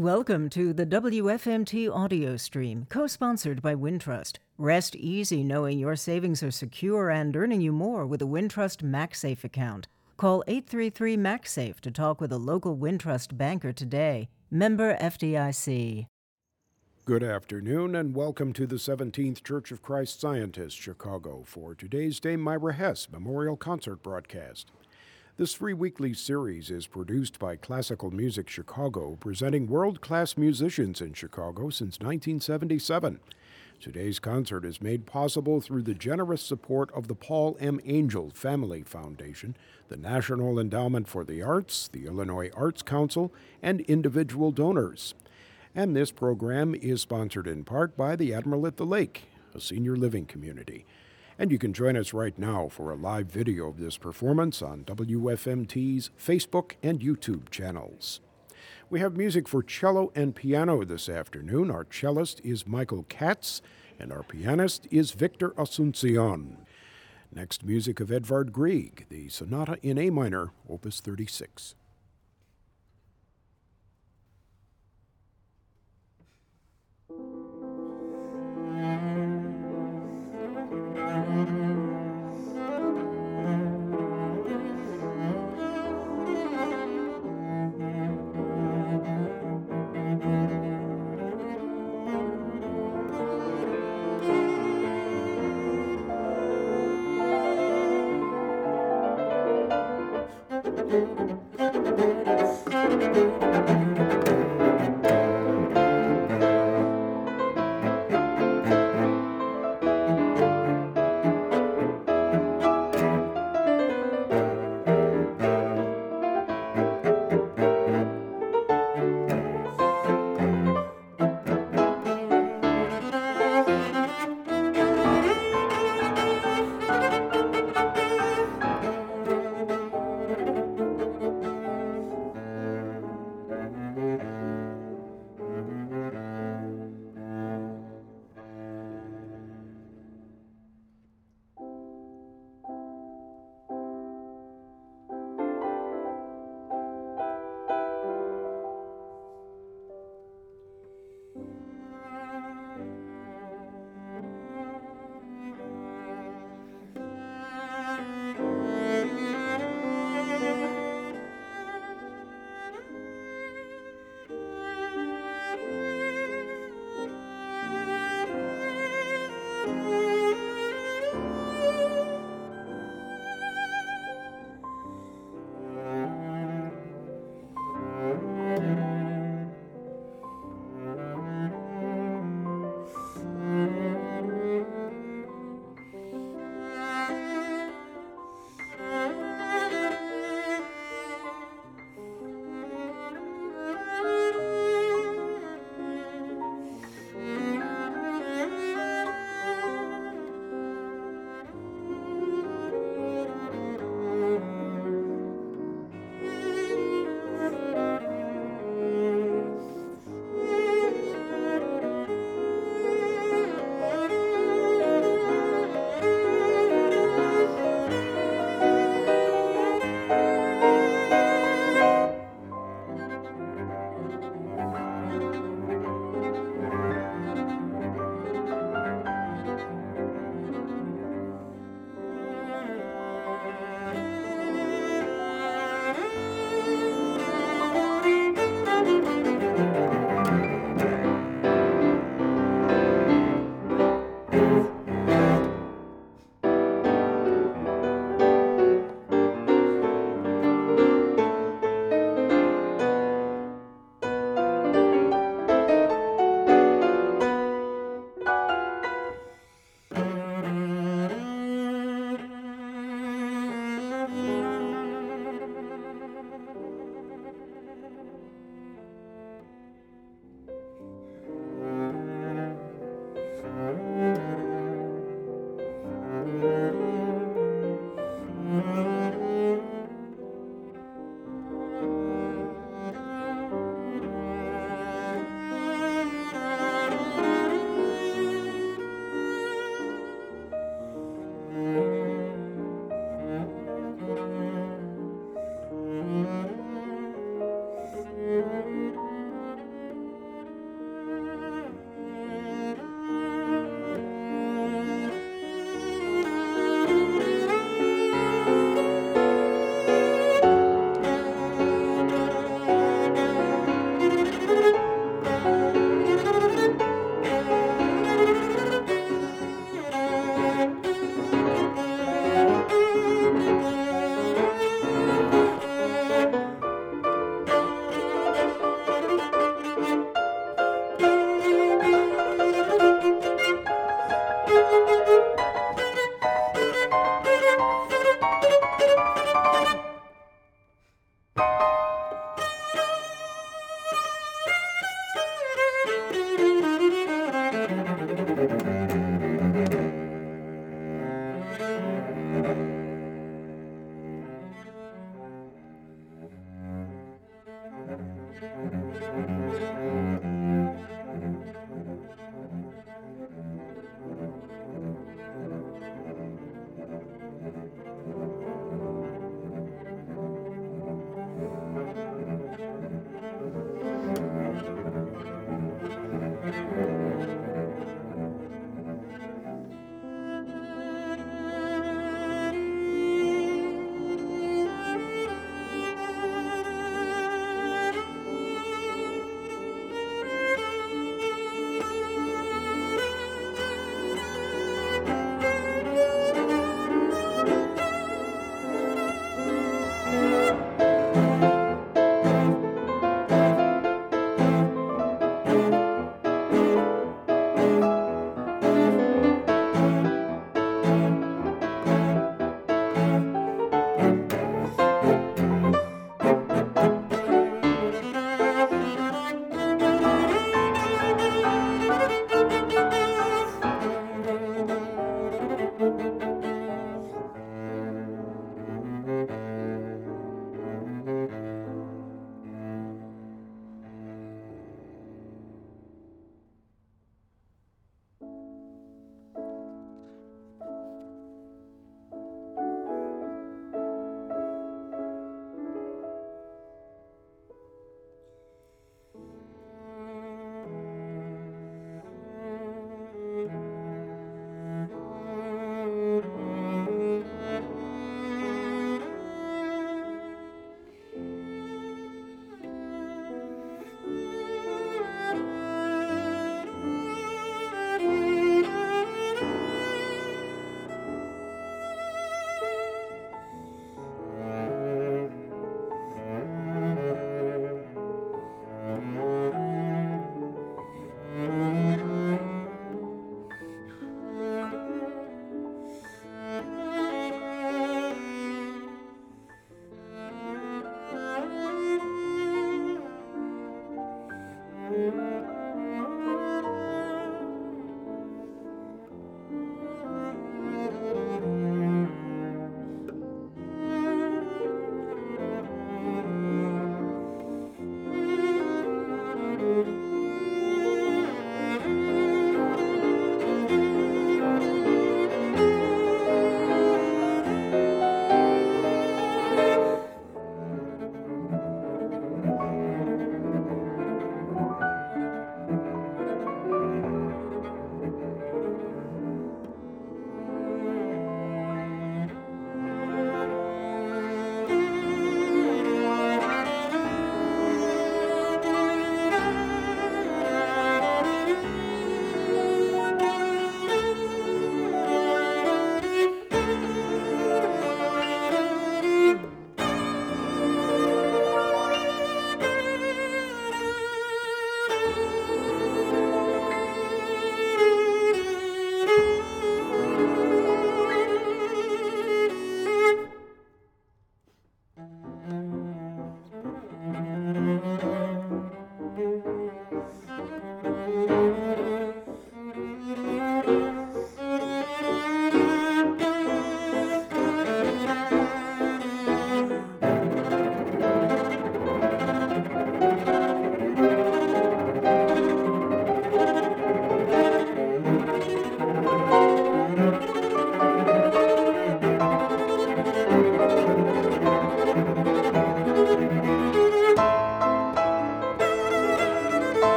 Welcome to the WFMT audio stream, co sponsored by Wintrust. Rest easy knowing your savings are secure and earning you more with a Wintrust MaxSafe account. Call 833 MaxSafe to talk with a local Wintrust banker today. Member FDIC. Good afternoon and welcome to the 17th Church of Christ Scientist, Chicago, for today's Dame Myra Hess Memorial Concert broadcast. This free weekly series is produced by Classical Music Chicago, presenting world class musicians in Chicago since 1977. Today's concert is made possible through the generous support of the Paul M. Angell Family Foundation, the National Endowment for the Arts, the Illinois Arts Council, and individual donors. And this program is sponsored in part by the Admiral at the Lake, a senior living community. And you can join us right now for a live video of this performance on WFMT's Facebook and YouTube channels. We have music for cello and piano this afternoon. Our cellist is Michael Katz, and our pianist is Victor Asuncion. Next, music of Edvard Grieg, the Sonata in A minor, Opus 36.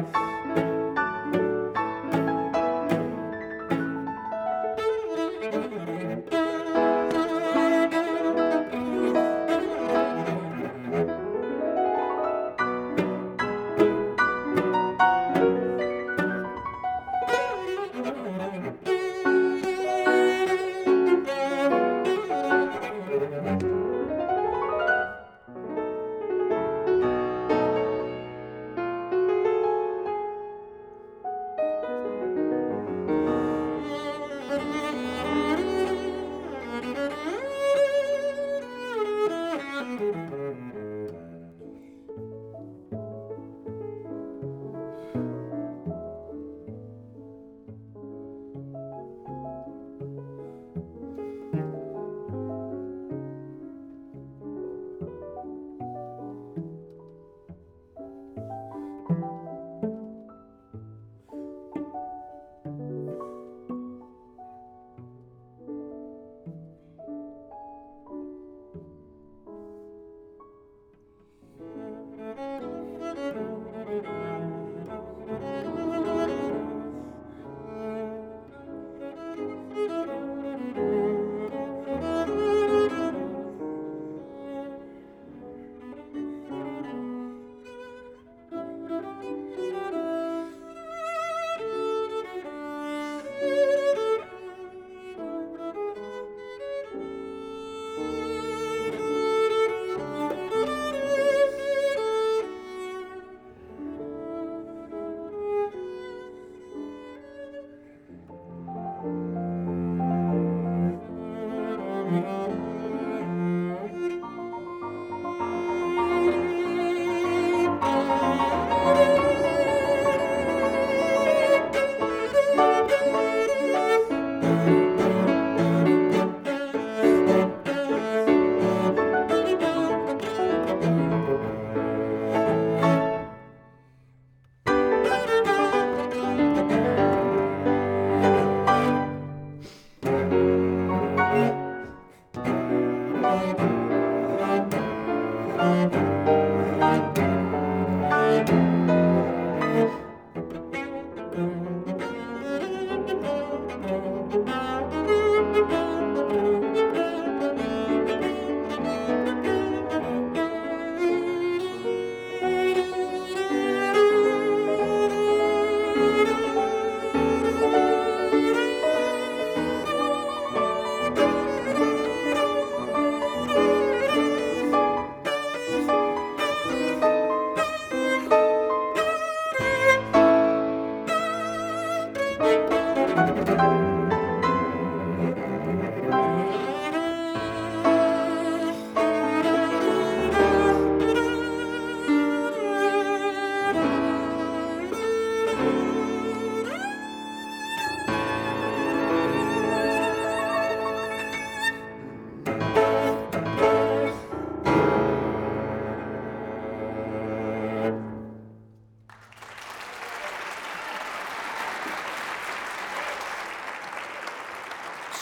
Bye.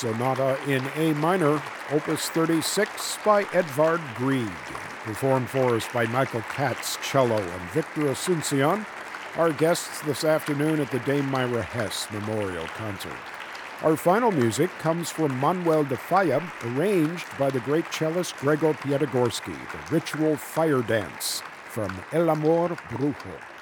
Sonata in A minor, opus 36 by Edvard Grieg, performed for us by Michael Katz, cello, and Victor Asuncion, our guests this afternoon at the Dame Myra Hess Memorial Concert. Our final music comes from Manuel de Falla, arranged by the great cellist Gregor Piatigorsky, the ritual fire dance from El Amor Brujo.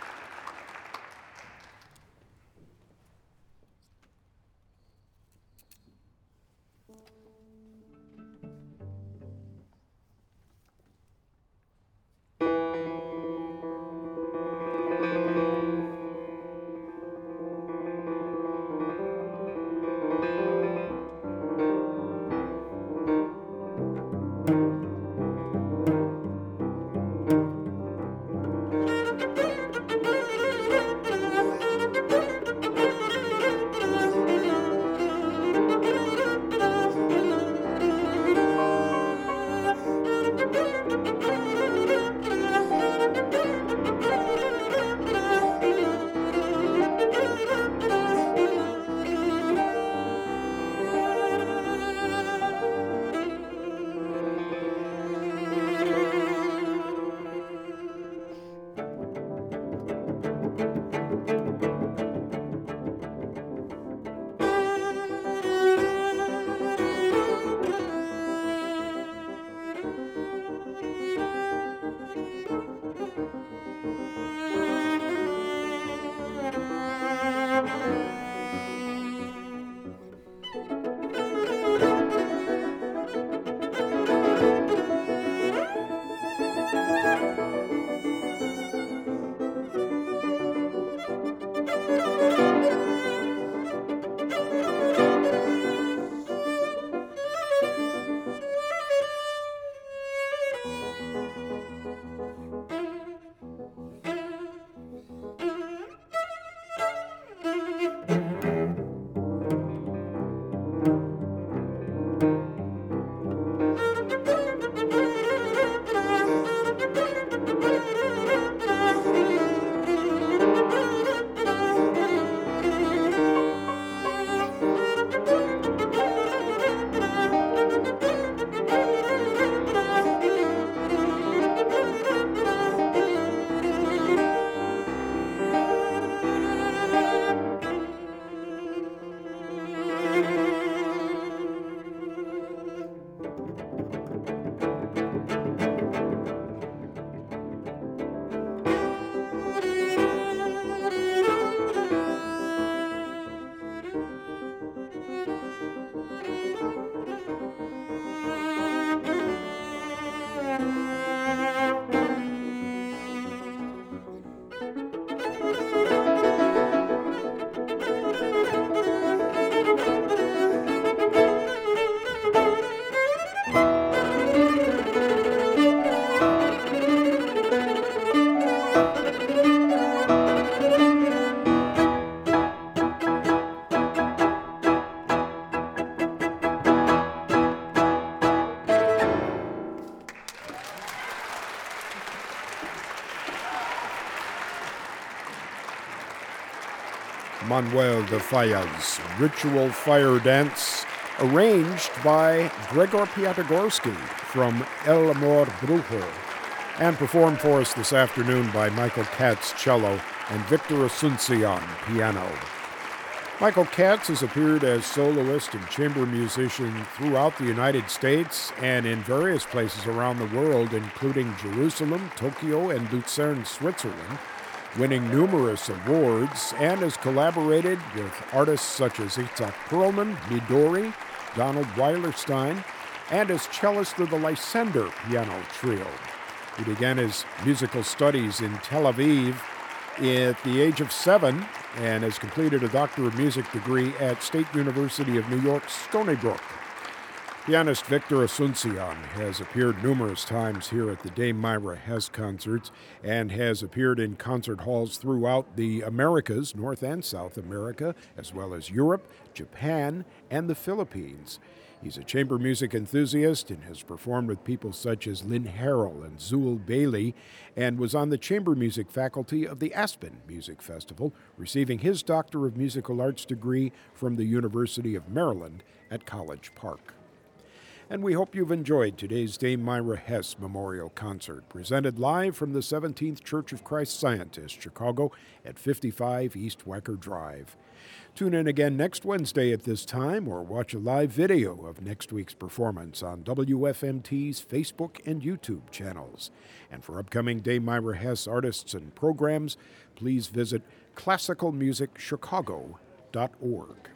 Manuel de Falla's Ritual Fire Dance, arranged by Gregor Piatigorsky from El Amor Brujo, and performed for us this afternoon by Michael Katz, cello, and Victor Asunción, piano. Michael Katz has appeared as soloist and chamber musician throughout the United States and in various places around the world, including Jerusalem, Tokyo, and Lucerne, Switzerland winning numerous awards, and has collaborated with artists such as Itzhak Perlman, Midori, Donald Weilerstein, and as cellist of the Lysander Piano Trio. He began his musical studies in Tel Aviv at the age of seven and has completed a Doctor of Music degree at State University of New York, Stony Brook. Pianist Victor Asunción has appeared numerous times here at the Dame Myra Hess concerts and has appeared in concert halls throughout the Americas, North and South America, as well as Europe, Japan, and the Philippines. He's a chamber music enthusiast and has performed with people such as Lynn Harrell and Zuill Bailey, and was on the chamber music faculty of the Aspen Music Festival, receiving his Doctor of Musical Arts degree from the University of Maryland at College Park. And we hope you've enjoyed today's Dame Myra Hess Memorial Concert, presented live from the 17th Church of Christ Scientist, Chicago, at 55 East Wacker Drive. Tune in again next Wednesday at this time or watch a live video of next week's performance on WFMT's Facebook and YouTube channels. And for upcoming Dame Myra Hess artists and programs, please visit classicalmusicchicago.org.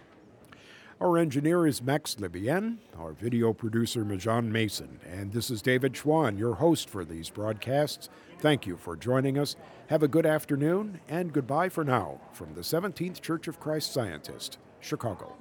Our engineer is Max Libien, our video producer Majan Mason, and this is David Schwan, your host for these broadcasts. Thank you for joining us. Have a good afternoon, and goodbye for now from the 17th Church of Christ Scientist, Chicago.